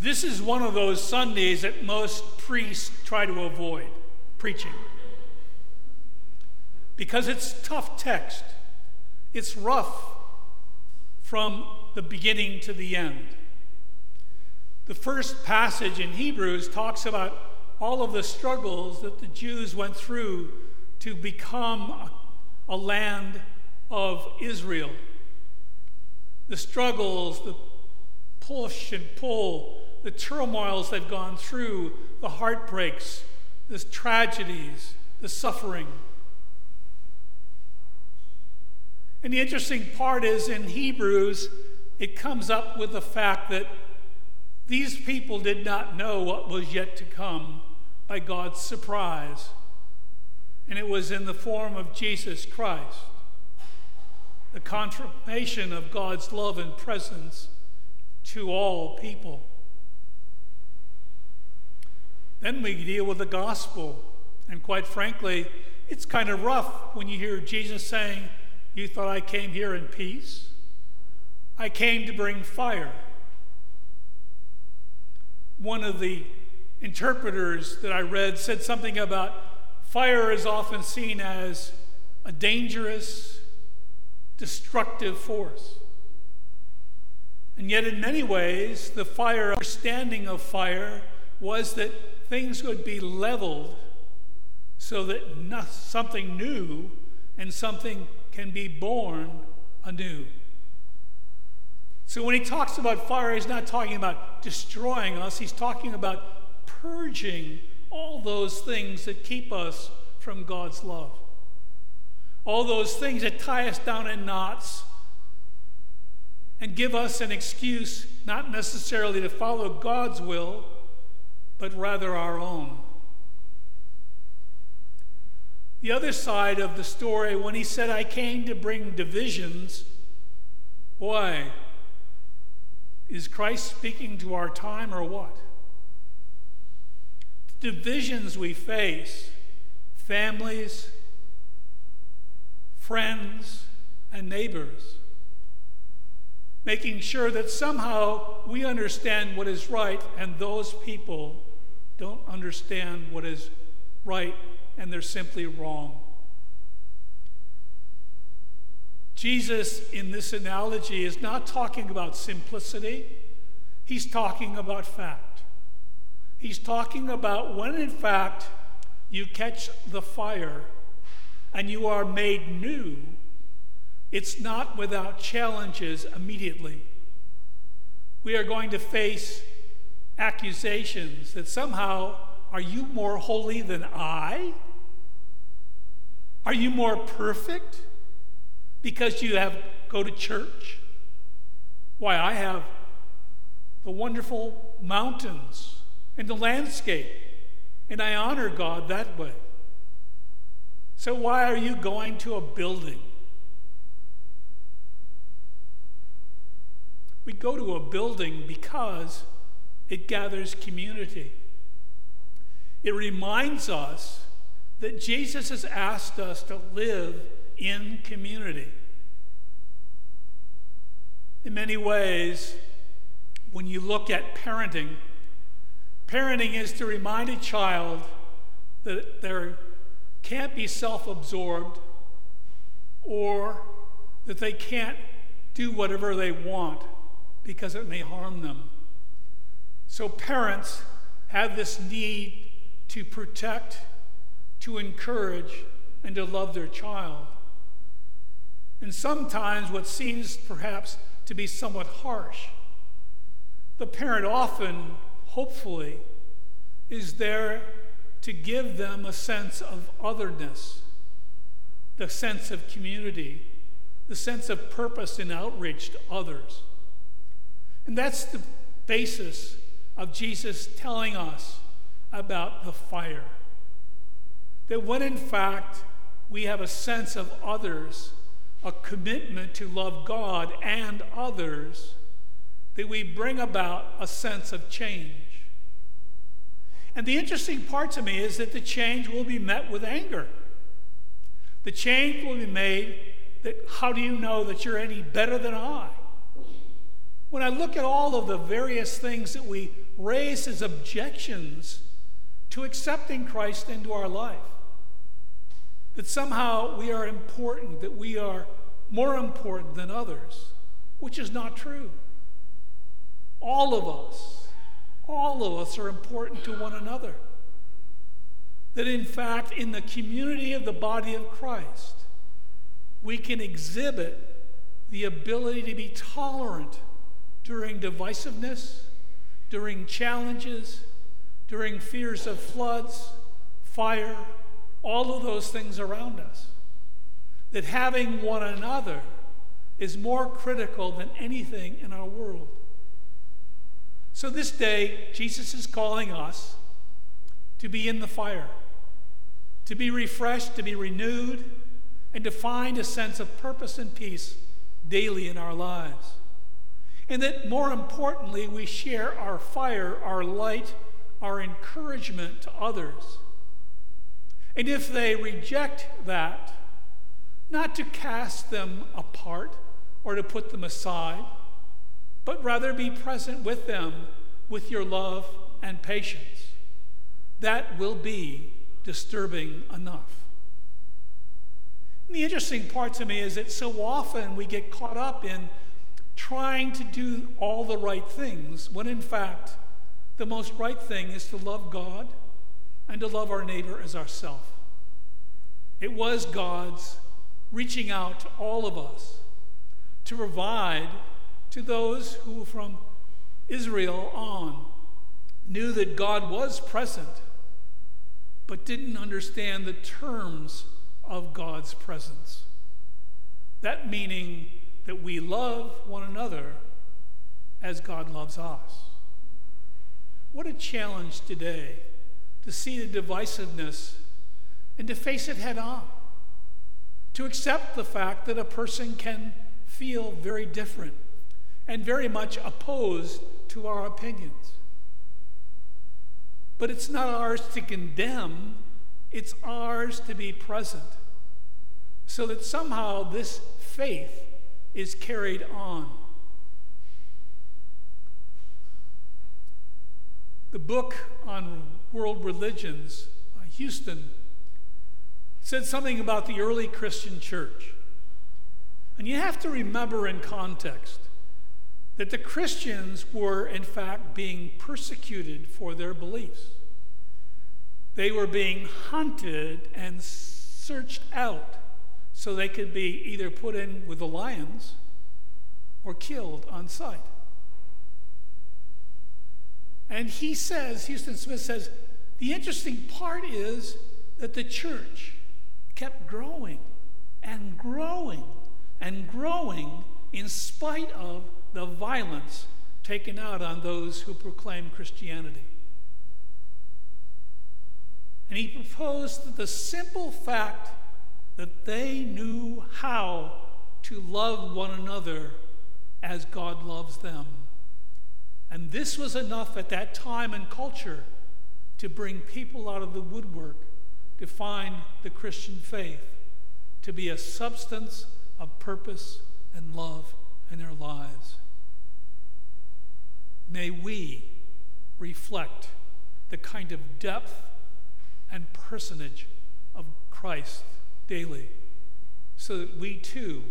This is one of those Sundays that most priests try to avoid preaching because it's tough text. It's rough from the beginning to the end. The first passage in Hebrews talks about all of the struggles that the Jews went through to become a, land of Israel. The struggles, the push and pull, the turmoils they've gone through, the heartbreaks, the tragedies, the suffering. And the interesting part is in Hebrews, it comes up with the fact that these people did not know what was yet to come by God's surprise. And it was in the form of Jesus Christ, the confirmation of God's love and presence to all people. Then we deal with the gospel. And quite frankly, it's kind of rough when you hear Jesus saying, you thought I came here in peace? I came to bring fire. One of the interpreters that I read said something about fire is often seen as a dangerous, destructive force. And yet, in many ways, the fire understanding of fire was that things would be leveled so that something new and something can be born anew. So when he talks about fire, he's not talking about destroying us, he's talking about purging all those things that keep us from God's love. All those things that tie us down in knots and give us an excuse not necessarily to follow God's will, but rather our own. The other side of the story, when he said, I came to bring divisions, boy, is Christ speaking to our time or what? The divisions we face, families, friends, and neighbors, making sure that somehow we understand what is right and those people don't understand what is right and they're simply wrong. Jesus, in this analogy, is not talking about simplicity, he's talking about fact. He's talking about when, in fact, you catch the fire and you are made new, it's not without challenges immediately. We are going to face accusations that somehow, are you more holy than I? Are you more perfect because you have go to church? Why, I have the wonderful mountains and the landscape, and I honor God that way. So, why are you going to a building? We go to a building because it gathers community. It reminds us that Jesus has asked us to live in community. In many ways, when you look at parenting, parenting is to remind a child that they can't be self absorbed or that they can't do whatever they want because it may harm them. So, parents have this need to protect to encourage and to love their child. And sometimes, what seems perhaps to be somewhat harsh, the parent often, hopefully, is there to give them a sense of otherness, the sense of community, the sense of purpose and outreach to others. And that's the basis of Jesus telling us about the fire that when in fact we have a sense of others, a commitment to love God and others, that we bring about a sense of change. And the interesting part to me is that the change will be met with anger. The change will be made that how do you know that you're any better than I? When I look at all of the various things that we raises objections to accepting Christ into our life. That somehow we are important, that we are more important than others, which is not true. All of us, all of us are important to one another. That in fact, in the community of the body of Christ, we can exhibit the ability to be tolerant during divisiveness, during challenges, during fears of floods, fire, all of those things around us. That having one another is more critical than anything in our world. So this day, Jesus is calling us to be in the fire, to be refreshed, to be renewed, and to find a sense of purpose and peace daily in our lives. And that more importantly, we share our fire, our light, our encouragement to others. And if they reject that, not to cast them apart or to put them aside, but rather be present with them with your love and patience. That will be disturbing enough. And the interesting part to me is that so often we get caught up in trying to do all the right things when in fact the most right thing is to love God and to love our neighbor as ourself. It was God's reaching out to all of us to provide to those who from Israel on knew that God was present but didn't understand the terms of God's presence. That meaning that we love one another as God loves us. What a challenge today to see the divisiveness and to face it head on. To accept the fact that a person can feel very different and very much opposed to our opinions. But it's not ours to condemn, it's ours to be present. So that somehow this faith is carried on. The book on world religions, by Huston, said something about the early Christian church. And you have to remember in context that the Christians were, in fact, being persecuted for their beliefs. They were being hunted and searched out so they could be either put in with the lions or killed on sight. And he says, Huston Smith says, the interesting part is that the church kept growing and growing and growing in spite of the violence taken out on those who proclaim Christianity. And he proposed that the simple fact that they knew how to love one another as God loves them and this was enough at that time and culture to bring people out of the woodwork to find the Christian faith to be a substance of purpose and love in their lives. May we reflect the kind of depth and personage of Christ daily so that we too,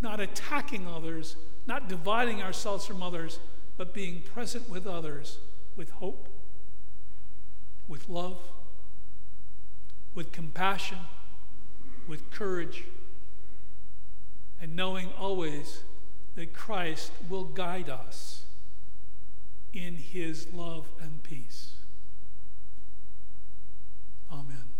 not attacking others, not dividing ourselves from others, but being present with others with hope, with love, with compassion, with courage, and knowing always that Christ will guide us in his love and peace. Amen.